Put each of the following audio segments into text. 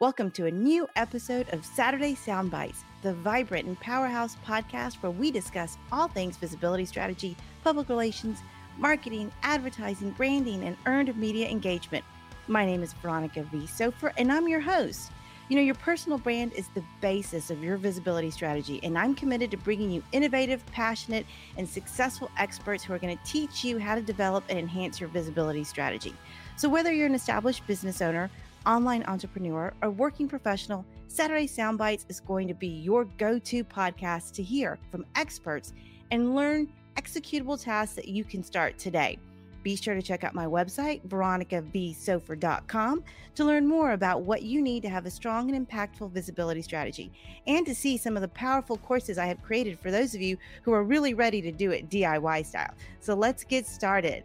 Welcome to a new episode of Saturday Soundbites, the vibrant and powerhouse podcast where we discuss all things visibility strategy, public relations, marketing, advertising, branding, and earned media engagement. My name is Veronica V. Sofer, and I'm your host. You know, your personal brand is the basis of your visibility strategy, and I'm committed to bringing you innovative, passionate, and successful experts who are going to teach you how to develop and enhance your visibility strategy. So, whether you're an established business owner, online entrepreneur, or working professional, Saturday Soundbites is going to be your go to podcast to hear from experts and learn executable tasks that you can start today. Be sure to check out my website, veronicavsofer.com, to learn more about what you need to have a strong and impactful visibility strategy and to see some of the powerful courses I have created for those of you who are really ready to do it DIY style. So let's get started.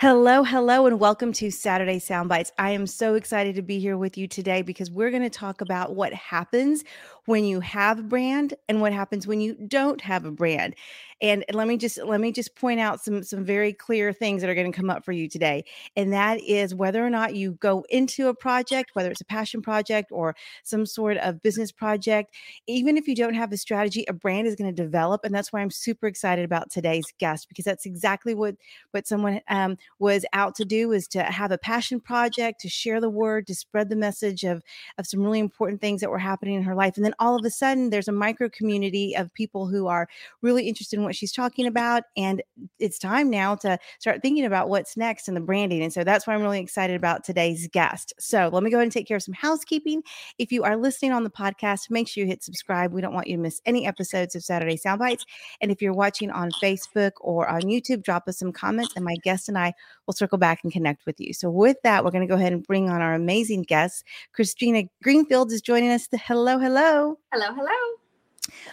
Hello, hello, and welcome to Saturday Soundbites. I am so excited to be here with you today because we're going to talk about what happens when you have a brand and what happens when you don't have a brand. And let me just let me just point out some some very clear things that are going to come up for you today. And that is whether or not you go into a project, whether it's a passion project or some sort of business project, even if you don't have a strategy, a brand is going to develop. And that's why I'm super excited about today's guest because that's exactly what what someone um, was out to do was to have a passion project, to share the word, to spread the message of of some really important things that were happening in her life. And then all of a sudden there's a micro community of people who are really interested in what she's talking about. And it's time now to start thinking about what's next in the branding. And so that's why I'm really excited about today's guest. So let me go ahead and take care of some housekeeping. If you are listening on the podcast, make sure you hit subscribe. We don't want you to miss any episodes of Saturday Soundbites. And if you're watching on Facebook or on YouTube, drop us some comments and my guest and I will circle back and connect with you. So with that, we're going to go ahead and bring on our amazing guests. Christina Greenfield is joining us. hello, hello. Hello, hello.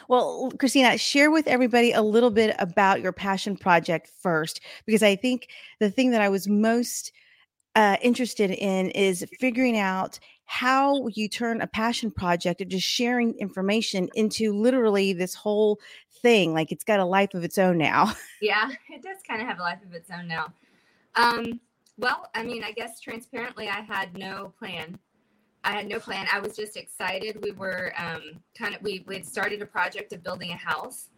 Well, Christina, share with everybody a little bit about your passion project first, because I think the thing that I was most uh, interested in is figuring out how you turn a passion project of just sharing information into literally this whole thing. Like it's got a life of its own now. Yeah, it does kind of have a life of its own now. Um, well, I mean, I guess transparently, I had no plan I had no plan. I was just excited. We were um, kind of we we had started a project of building a house,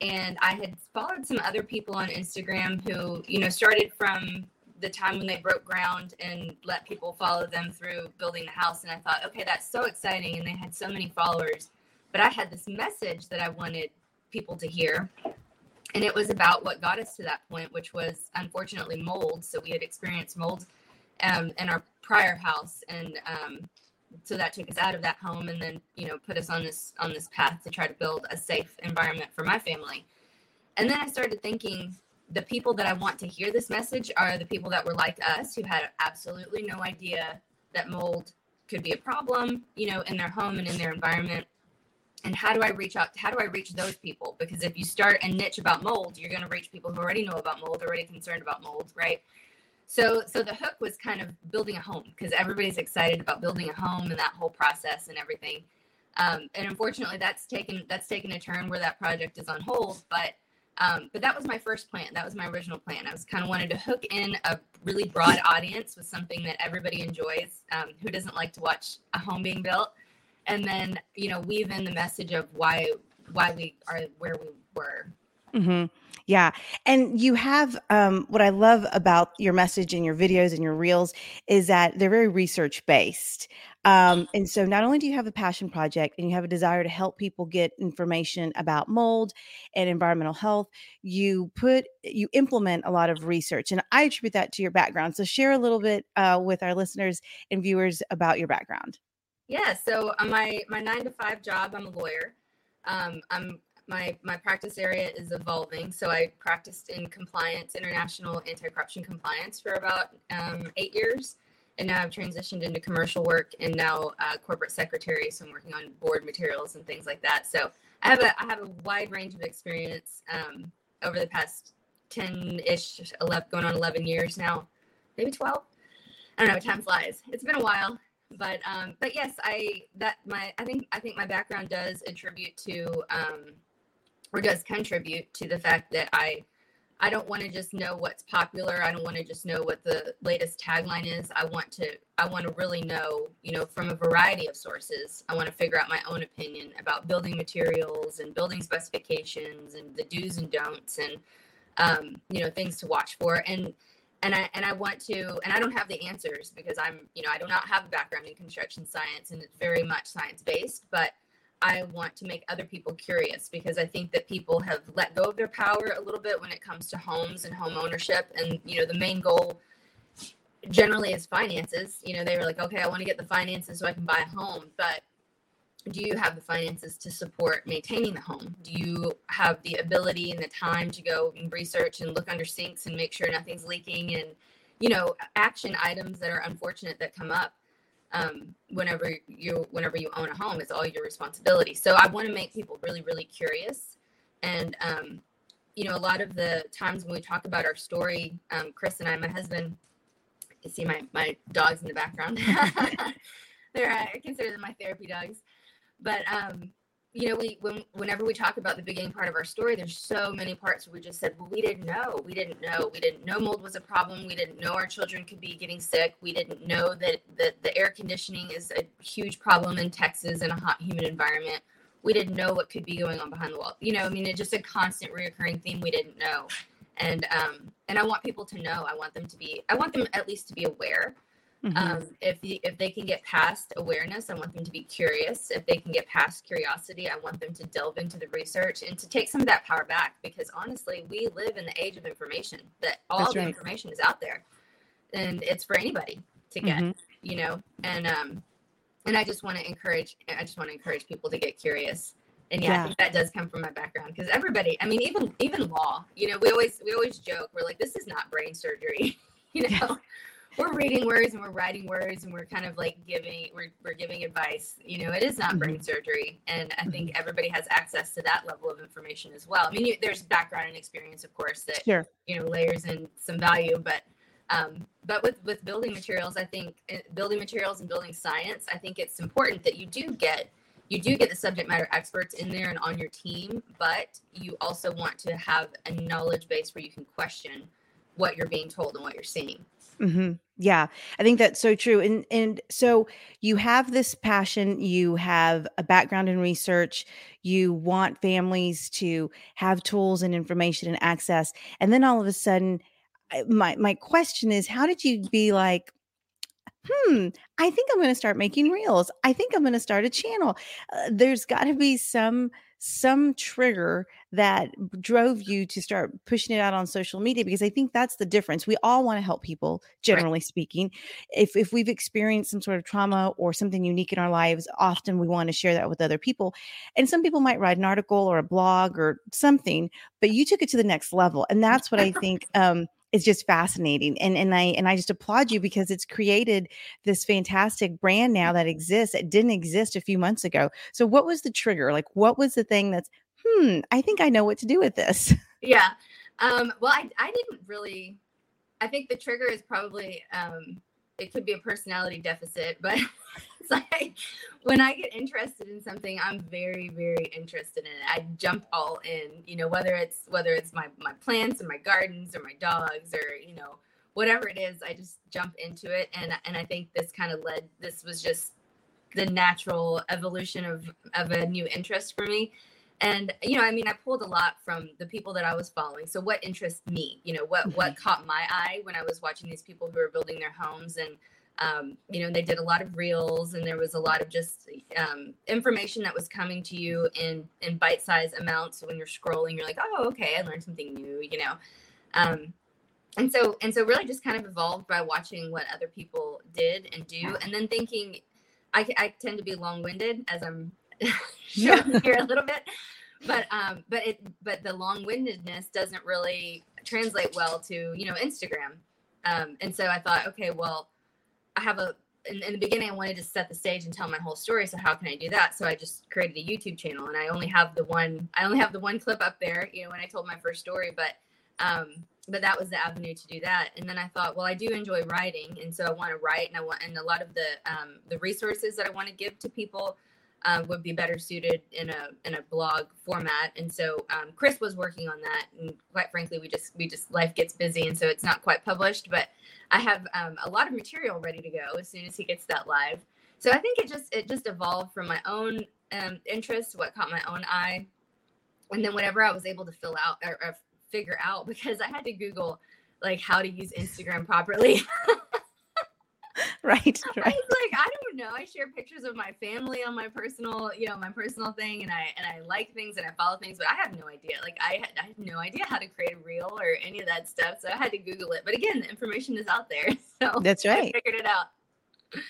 and I had followed some other people on Instagram who you know started from the time when they broke ground and let people follow them through building the house. And I thought, okay, that's so exciting, and they had so many followers. But I had this message that I wanted people to hear, and it was about what got us to that point, which was unfortunately mold. So we had experienced mold um, in our prior house, and um, so that took us out of that home and then you know put us on this on this path to try to build a safe environment for my family and then i started thinking the people that i want to hear this message are the people that were like us who had absolutely no idea that mold could be a problem you know in their home and in their environment and how do i reach out how do i reach those people? Because if you start a niche about mold you're going to reach people who already know about mold already concerned about mold right? So so the hook was kind of building a home because everybody's excited about building a home and that whole process and everything. Um, and unfortunately that's taken that's taken a turn where that project is on hold but um, but that was my first plan. That was my original plan. I was kind of wanted to hook in a really broad audience with something that everybody enjoys um, who doesn't like to watch a home being built and then you know weave in the message of why why we are where we were mm-hmm. Yeah. And you have um, what I love about your message and your videos and your reels is that they're very research based. Um, and so not only do you have a passion project and you have a desire to help people get information about mold and environmental health, you put you implement a lot of research. And I attribute that to your background. So share a little bit uh, with our listeners and viewers about your background. Yeah. So uh, my my nine to five job, I'm a lawyer. Um, I'm my my practice area is evolving. So I practiced in compliance, international anti-corruption compliance for about um, eight years, and now I've transitioned into commercial work and now uh, corporate secretary. So I'm working on board materials and things like that. So I have a I have a wide range of experience um, over the past ten ish, eleven going on eleven years now, maybe twelve. I don't know. Time flies. It's been a while but um but yes i that my i think i think my background does attribute to um or does contribute to the fact that I I don't want to just know what's popular. I don't want to just know what the latest tagline is. I want to I want to really know, you know, from a variety of sources. I want to figure out my own opinion about building materials and building specifications and the do's and don'ts and um, you know, things to watch for. And and I and I want to and I don't have the answers because I'm, you know, I do not have a background in construction science and it's very much science based, but I want to make other people curious because I think that people have let go of their power a little bit when it comes to homes and home ownership. And, you know, the main goal generally is finances. You know, they were like, okay, I want to get the finances so I can buy a home. But do you have the finances to support maintaining the home? Do you have the ability and the time to go and research and look under sinks and make sure nothing's leaking and, you know, action items that are unfortunate that come up? um, whenever you whenever you own a home it's all your responsibility so i want to make people really really curious and um, you know a lot of the times when we talk about our story um, chris and i my husband you see my my dogs in the background they're i consider them my therapy dogs but um you know, we when whenever we talk about the beginning part of our story, there's so many parts where we just said, well, we didn't know, we didn't know, we didn't know mold was a problem, we didn't know our children could be getting sick, we didn't know that that the air conditioning is a huge problem in Texas in a hot, humid environment. We didn't know what could be going on behind the wall. You know, I mean, it's just a constant reoccurring theme we didn't know, and um, and I want people to know. I want them to be. I want them at least to be aware Mm-hmm. Um, if the, if they can get past awareness, I want them to be curious. If they can get past curiosity, I want them to delve into the research and to take some of that power back. Because honestly, we live in the age of information. That all That's the right. information is out there, and it's for anybody to get. Mm-hmm. You know, and um, and I just want to encourage. I just want to encourage people to get curious. And yeah, yeah. I think that does come from my background because everybody. I mean, even even law. You know, we always we always joke. We're like, this is not brain surgery. you know. Yeah we're reading words and we're writing words and we're kind of like giving we're, we're giving advice you know it is not brain mm-hmm. surgery and i think mm-hmm. everybody has access to that level of information as well i mean you, there's background and experience of course that sure. you know layers in some value but um, but with with building materials i think eh, building materials and building science i think it's important that you do get you do get the subject matter experts in there and on your team but you also want to have a knowledge base where you can question what you're being told and what you're seeing Mm-hmm. Yeah, I think that's so true. And and so you have this passion, you have a background in research, you want families to have tools and information and access, and then all of a sudden, my my question is, how did you be like? Hmm, I think I'm going to start making reels. I think I'm going to start a channel. Uh, there's got to be some some trigger that drove you to start pushing it out on social media because I think that's the difference. We all want to help people, generally right. speaking. If if we've experienced some sort of trauma or something unique in our lives, often we want to share that with other people. And some people might write an article or a blog or something, but you took it to the next level. And that's what I think um is just fascinating and and i and i just applaud you because it's created this fantastic brand now that exists it didn't exist a few months ago. So what was the trigger? Like what was the thing that's hmm i think i know what to do with this. Yeah um well i i didn't really i think the trigger is probably um it could be a personality deficit, but it's like when I get interested in something, I'm very, very interested in it. I jump all in, you know, whether it's whether it's my my plants and my gardens or my dogs or you know whatever it is, I just jump into it. And and I think this kind of led. This was just the natural evolution of of a new interest for me and you know i mean i pulled a lot from the people that i was following. So what interests me? You know what mm-hmm. what caught my eye when i was watching these people who were building their homes and um, you know they did a lot of reels and there was a lot of just um, information that was coming to you in in bite-sized amounts. So when you're scrolling you're like oh okay i learned something new you know? Um, and so and so really just kind of evolved by watching what other people did and do and then thinking i, I tend to be long-winded as i'm yeah. here a little bit. But um but it but the long-windedness doesn't really translate well to you know instagram. Um and so i thought okay well i have a in, in, the beginning i wanted to set the stage and tell my whole story so how can i do that? So i just created a youtube channel and i only have the one i only have the one clip up there you know when i told my first story but um but that was the avenue to do that. And then i thought well i do enjoy writing and so i want to write and i want and a lot of the um the resources that i want to give to people uh, would be better suited in a in a blog format. And so um, Chris was working on that, and quite frankly, we just we just life gets busy, and so it's not quite published. But I have um, a lot of material ready to go as soon as he gets that live. So I think it just it just evolved from my own um, interest, what caught my own eye, and then whatever I was able to fill out or, or figure out because I had to Google like how to use Instagram properly. right, right. I like, I don't know. I share pictures of my family on my personal, you know, my personal thing, and I and I like things and I follow things, but I have no idea. Like I had, I had no idea how to create a reel or any of that stuff, so I had to Google it. But again, the information is out there, so that's right. I figured it out.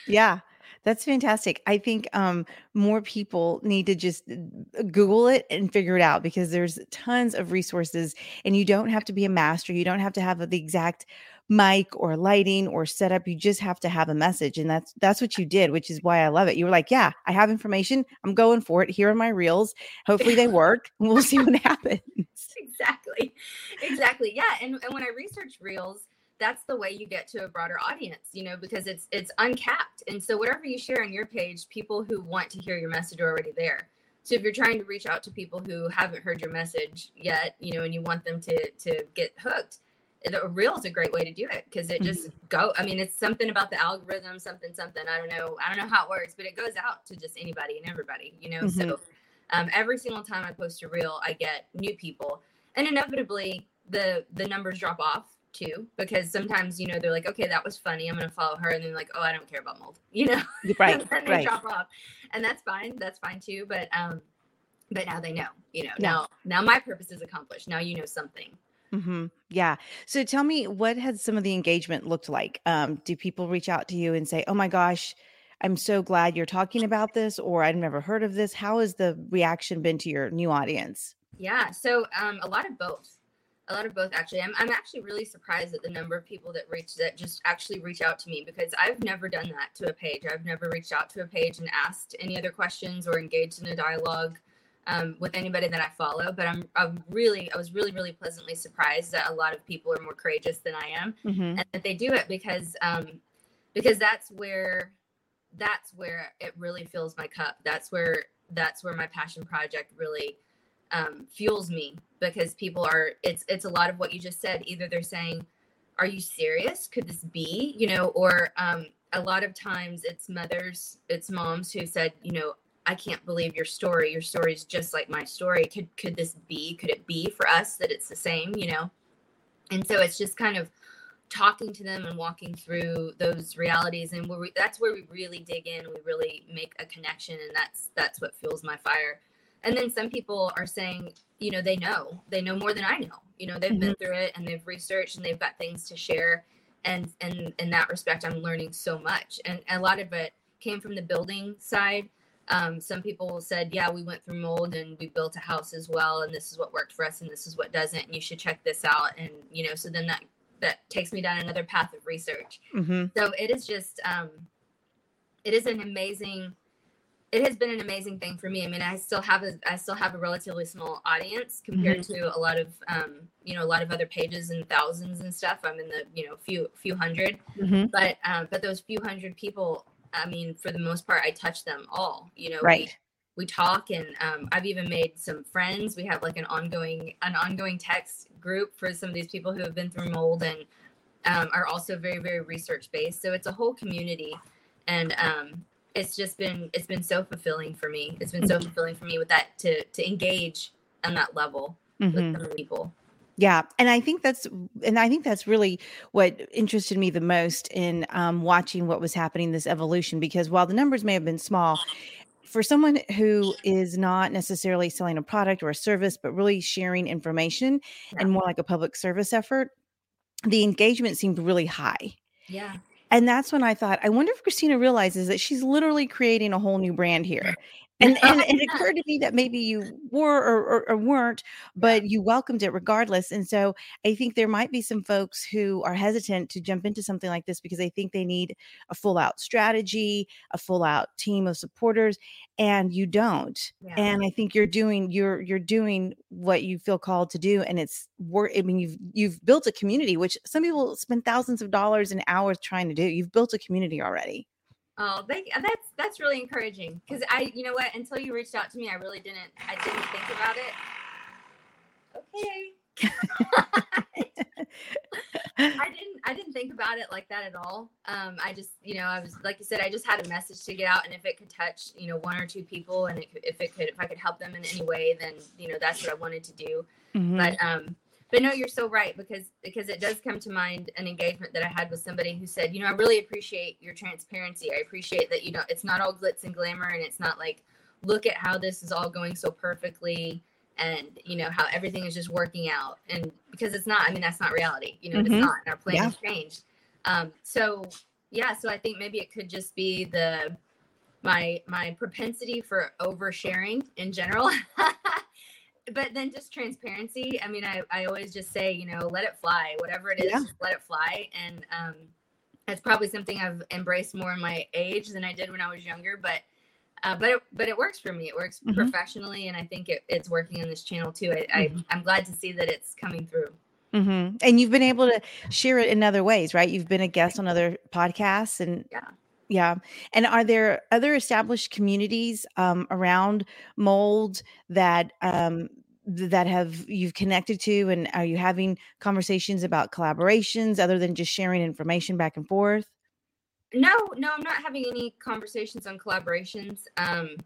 Yeah, that's fantastic. I think um, more people need to just uh, Google it and figure it out because there's tons of resources, and you don't have to be a master. You don't have to have the exact mic or lighting or setup. You just have to have a message, and that's that's what you did, which is why I love it. You were like, "Yeah, I have information. I'm going for it. Here are my reels. Hopefully, they work. we'll see what happens." Exactly, exactly. Yeah, and and when I research reels that's the way you get to a broader audience you know because it's it's uncapped and so whatever you share on your page people who want to hear your message are already there so if you're trying to reach out to people who haven't heard your message yet you know and you want them to to get hooked the reel is a great way to do it because it just mm-hmm. go i mean it's something about the algorithm something something i don't know i don't know how it works but it goes out to just anybody and everybody you know mm-hmm. so um, every single time i post a reel i get new people and inevitably the the numbers drop off too because sometimes you know they're like okay that was funny i'm gonna follow her and then like oh i don't care about mold you know right and they right. drop off and that's fine that's fine too but um but now they know you know yeah. now now my purpose is accomplished now you know something mm-hmm. yeah. So tell me what has some of the engagement looked like? Um do people reach out to you and say oh my gosh i'm so glad you're talking about this or i've never heard of this. How has the reaction been to your new audience? Yeah so um a lot of both. A lot of both actually. I'm, I'm actually really surprised at the number of people that reach that just actually reach out to me because i've never done that to a page. I've never reached out to a page and asked any other questions or engaged in a dialogue um, with anybody that i follow but i'm i'm really i was really really pleasantly surprised that a lot of people are more courageous than i am mm-hmm. and that they do it because um because that's where that's where it really fills my cup. That's where that's where my passion project really um, fuels me because people are it's it's a lot of what you just said. Either they're saying are you serious? Could this be? You know or um, a lot of times it's mothers it's moms who said you know i can't believe your story. Your story is just like my story. Could could this be? Could it be for us that it's the same you know? And so it's just kind of talking to them and walking through those realities and where we, that's where we really dig in we really make a connection and that's that's what fuels my fire. And then some people are saying you know they know they know more than i know you know they've mm-hmm. been through it and they've researched and they've got things to share and and in that respect i'm learning so much. And a lot of it came from the building side um, some people said yeah we went through mold and we built a house as well and this is what worked for us and this is what doesn't and you should check this out and you know so then that that takes me down another path of research mm-hmm. so it is just um, it is an amazing it has been an amazing thing for me. I mean, I still have a I still have a relatively small audience compared mm-hmm. to a lot of um, you know a lot of other pages and thousands and stuff. I'm in the you know few few 100 mm-hmm. but um, but those few hundred people, I mean, for the most part, I touch them all. You know, right. We, we talk, and um, I've even made some friends. We have like an ongoing an ongoing text group for some of these people who have been through mold and um, are also very very research based. So it's a whole community, and um, it's just been it's been so fulfilling for me. It's been so mm-hmm. fulfilling for me with that to to engage on that level mm-hmm. with people. Yeah, and I think that's and I think that's really what interested me the most in um, watching what was happening this evolution. Because while the numbers may have been small, for someone who is not necessarily selling a product or a service, but really sharing information yeah. and more like a public service effort, the engagement seemed really high. Yeah. And that's when I thought, I wonder if Christina realizes that she's literally creating a whole new brand here. And, and, it occurred to me that maybe you were or, or, or, weren't, but you welcomed it regardless. And so I think there might be some folks who are hesitant to jump into something like this because they think they need a full out strategy, a full out team of supporters, and you don't. Yeah. And I think you're doing you're you're doing what you feel called to do, and it's work. I mean, you've you've built a community, which some people spend thousands of dollars and hours trying to do. You've built a community already. Oh, thank that's that's really encouraging because I, you know what, until you reached out to me, I really didn't, I didn't think about it. Okay. I didn't, I didn't think about it like that at all. Um, I just, you know, I was like you said, I just had a message to get out, and if it could touch, you know, one or two people, and it could, if it could, if I could help them in any way, then you know, that's what I wanted to do. Mm-hmm. But um, but no you're so right because because it does come to mind an engagement that i had with somebody who said you know i really appreciate your transparency i appreciate that you know it's not all glitz and glamour and it's not like look at how this is all going so perfectly and you know how everything is just working out and because it's not i mean that's not reality you know mm-hmm. it's not and our plan yeah. has changed um so yeah so i think maybe it could just be the my my propensity for oversharing in general but then just transparency. I mean, I, I always just say, you know, let it fly, whatever it is, yeah. let it fly. And um, that's probably something I've embraced more in my age than I did when I was younger. But uh, but it, but it works for me. It works mm-hmm. professionally, and I think it, it's working on this channel too. I, mm-hmm. I am glad to see that it's coming through. Mm-hmm. And you've been able to share it in other ways, right? You've been a guest on other podcasts, and yeah. Yeah. And are there other established communities um, around mold that um, that have you've connected to and are you having conversations about collaborations other than just sharing information back and forth no no i'm not having any conversations on collaborations um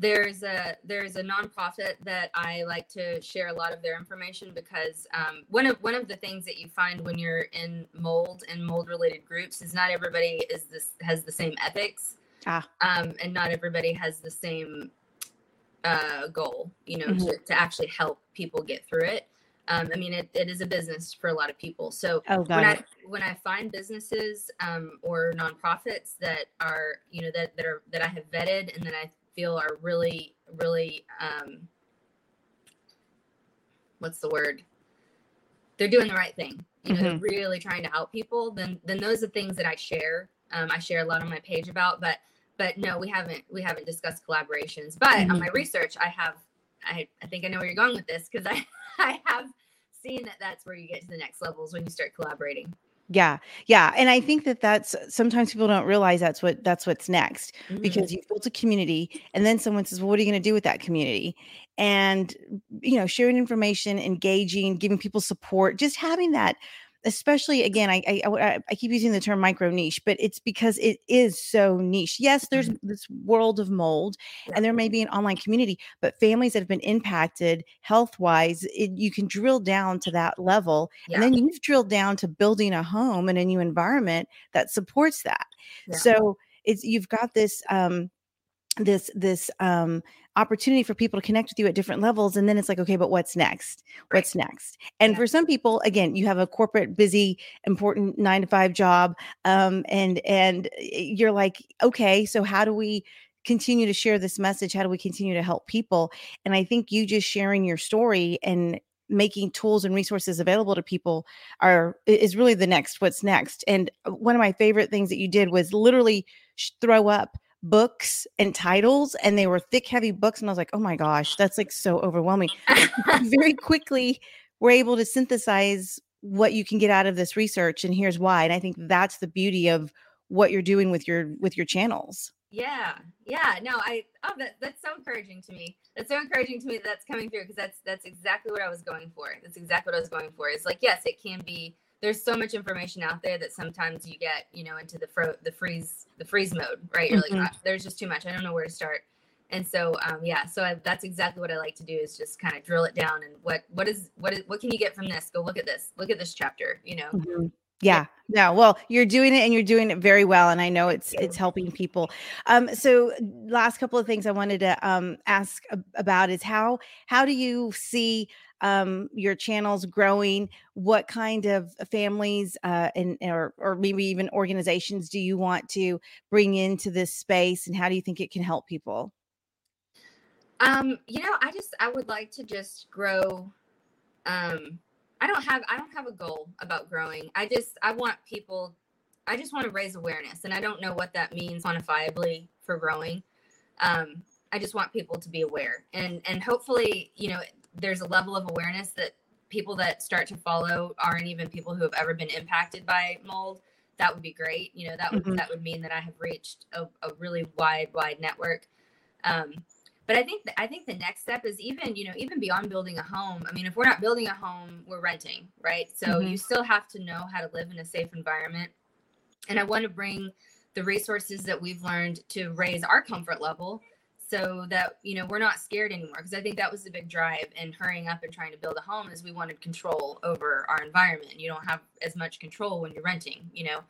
there's a there's a nonprofit that i like to share a lot of their information because um, one of one of the things that you find when you're in mold and mold related groups is not everybody is this has the same ethics ah. um, and not everybody has the same uh, goal, you know, mm-hmm. to, to actually help people get through it. Um, I mean, it, it is a business for a lot of people. So oh, when. I when I find businesses um, or nonprofits that are, you know, that that are that I have vetted and that I feel are really, really, um, what's the word? They're doing the right thing. You know, mm-hmm. they're really trying to help people. Then then those are things that I share. Um, I share a lot on my page about, but but no, we haven't we haven't discussed collaborations. But mm-hmm. on my research, I have I I think I know where you're going with this because I I have seen that that's where you get to the next levels when you start collaborating. Yeah. Yeah. And I think that that's sometimes people don't realize that's what that's what's next mm-hmm. because you've built a community and then someone says, well, what are you going to do with that community? And, you know, sharing information, engaging, giving people support, just having that especially again I, I i keep using the term micro niche but it's because it is so niche yes there's mm-hmm. this world of mold and there may be an online community but families that have been impacted health wise you can drill down to that level yeah. and then you've drilled down to building a home and a new environment that supports that yeah. so it's you've got this um this this um opportunity for people to connect with you at different levels and then it's like okay but what's next? What's right. next? And yeah. for some people again you have a corporate busy important 9 to 5 job um and and eh, you're like okay so how do we continue to share this message? How do we continue to help people? And i think you just sharing your story and making tools and resources available to people are is really the next what's next. And uh, one of my favorite things that you did was literally throw up books and titles and they were thick heavy books and i was like oh my gosh that's like so overwhelming. Very quickly we're able to synthesize what you can get out of this research and here's why and i think that's the beauty of what you're doing with your with your channels. Yeah yeah no i oh that, that's so encouraging to me. That's so encouraging to me that that's coming through because that's that's exactly what i was going for. That's exactly what i was going for. It's like yes it can be there's so much information out there that sometimes you get you know into the fro the freeze the freeze mode right you're mm-hmm. like ah, there's just too much i don't know where to start and so um, yeah so I, that's exactly what i like to do is just kind of drill it down and what what is what is what can you get from this go look at this look at this chapter you know mm-hmm. Yeah. No. Well, you're doing it and you're doing it very well. And I know it's it's helping people. Um, so last couple of things I wanted to um ask about is how how do you see um, your channels growing? What kind of families uh, and or or maybe even organizations do you want to bring into this space, and how do you think it can help people? Um, you know, I just I would like to just grow. Um, I don't have I don't have a goal about growing. I just I want people. I just want to raise awareness, and I don't know what that means quantifiably for growing. Um, I just want people to be aware, and and hopefully, you know, there's a level of awareness that people that start to follow aren't even people who have ever been impacted by mold that would be great. You know, that would mm-hmm. that would mean that I have reached a, a really wide, wide network. Um, but I think I think the next step is even you know even beyond building a home. I mean, if we're not building a home, we're renting, right? So mm-hmm. you still have to know how to live in a safe environment. And I want to bring the resources that we've learned to raise our comfort level so that you know we're not scared anymore because i think that was the big drive in hurrying up and trying to build a home is we wanted control over our environment you don't have as much control when you're renting you know?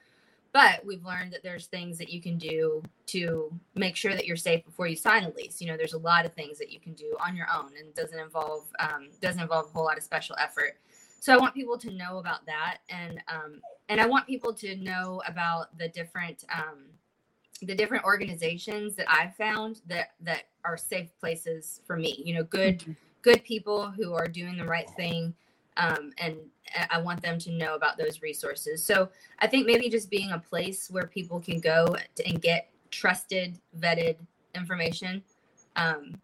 But we've learned that there's things that you can do to make sure that you're safe before you sign a lease. You know there's a lot of things that you can do on your own and doesn't involve um, doesn't involve a whole lot of special effort. So i want people to know about that and um, and i want people to know about the different um, the different organizations that I've found that that are safe places for me. You know, good mm-hmm. good people who are doing the right thing, um, and I want them to know about those resources. So I think maybe just being a place where people can go and get trusted, vetted information. Um,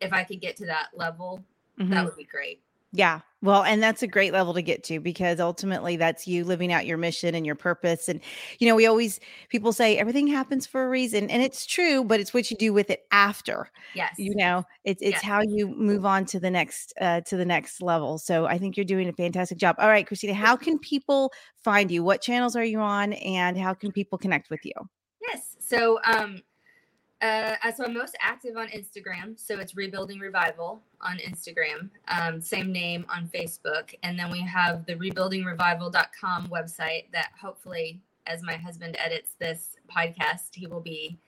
if I could get to that level, mm-hmm. that would be great. Yeah. Well, and that's a great level to get to because ultimately that's you living out your mission and your purpose. And, you know, we always, people say everything happens for a reason. And it's true, but it's what you do with it after. Yes. You know, it's, it's yes. how you move on to the next, uh, to the next level. So I think you're doing a fantastic job. All right, Christina, how can people find you? What channels are you on and how can people connect with you? Yes. So, um, uh, so I'm most active on Instagram. So it's Rebuilding Revival on Instagram. Um, same name on Facebook. And then we have the rebuildingrevival.com website that hopefully, as my husband edits this podcast, he will be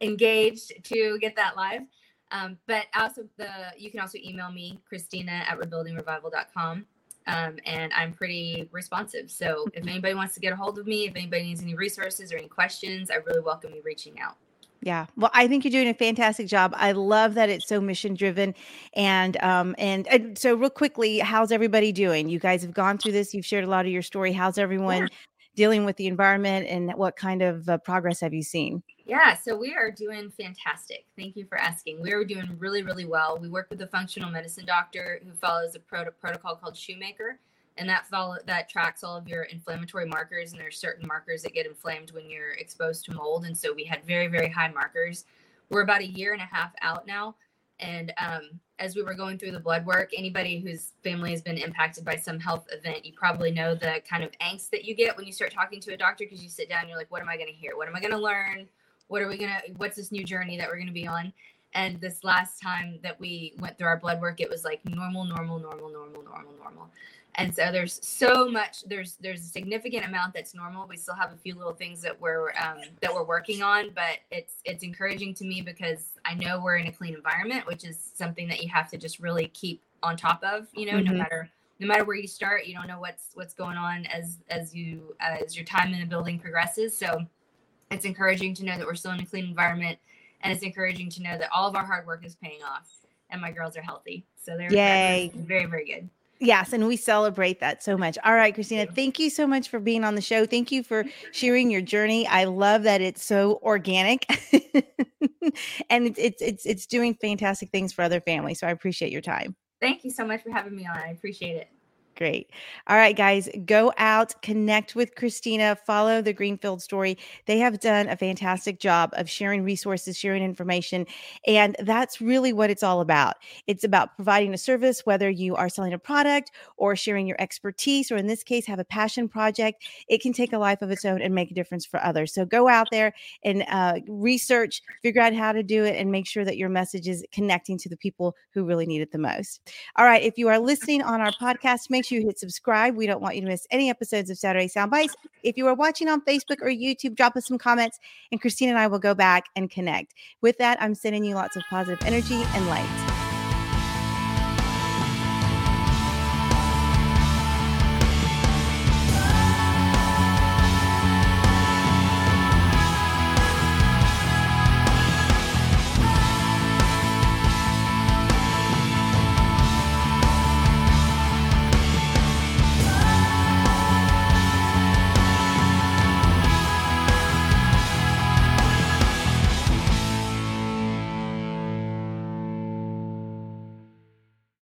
engaged to get that live. Um, but also the you can also email me, Christina at rebuildingrevival.com. Um, and I'm pretty responsive. So if anybody wants to get a hold of me, if anybody needs any resources or any questions, I really welcome you reaching out. Yeah. Well, I think you're doing a fantastic job. I love that it's so mission driven. And um and, and so real quickly, how's everybody doing? You guys have gone through this. You've shared a lot of your story. How's everyone yeah. dealing with the environment and what kind of uh, progress have you seen? Yeah, so we are doing fantastic. Thank you for asking. We are doing really, really well. We work with a functional medicine doctor who follows a protocol called Shoemaker and that follow that tracks all of your inflammatory markers and there's certain markers that get inflamed when you're exposed to mold and so we had very very high markers. We're about a year and a half out now and um, as we were going through the blood work anybody whose family has been impacted by some health event you probably know the kind of angst that you get when you start talking to a doctor because you sit down you're like what am i going to hear? What am i going to learn? What are we going to what's this new journey that we're going to be on and this last time that we went through our blood work it was like normal normal normal normal normal normal. And so there's so much there's there's a significant amount that's normal. We still have a few little things that we're um, that we're working on but it's it's encouraging to me because i know we're in a clean environment which is something that you have to just really keep on top of you know mm-hmm. no matter no matter where you start you don't know what's what's going on as as you as your time in the building progresses. So it's encouraging to know that we're still in a clean environment and it's encouraging to know that all of our hard work is paying off and my girls are healthy so they're Yay. very very good Yes, and we celebrate that so much. All right, Christina, thank you so much for being on the show. Thank you for sharing your journey. I love that it's so organic, and it's, it's it's it's doing fantastic things for other families. So I appreciate your time. Thank you so much for having me on. I appreciate it. Great. All right, guys, go out, connect with Christina, follow the Greenfield story. They have done a fantastic job of sharing resources, sharing information. And that's really what it's all about. It's about providing a service, whether you are selling a product or sharing your expertise, or in this case, have a passion project. It can take a life of its own and make a difference for others. So go out there and uh, research, figure out how to do it, and make sure that your message is connecting to the people who really need it the most. All right. If you are listening on our podcast, make you hit subscribe. We don't want you to miss any episodes of Saturday Soundbites. If you are watching on Facebook or YouTube, drop us some comments, and Christine and I will go back and connect. With that, I'm sending you lots of positive energy and light.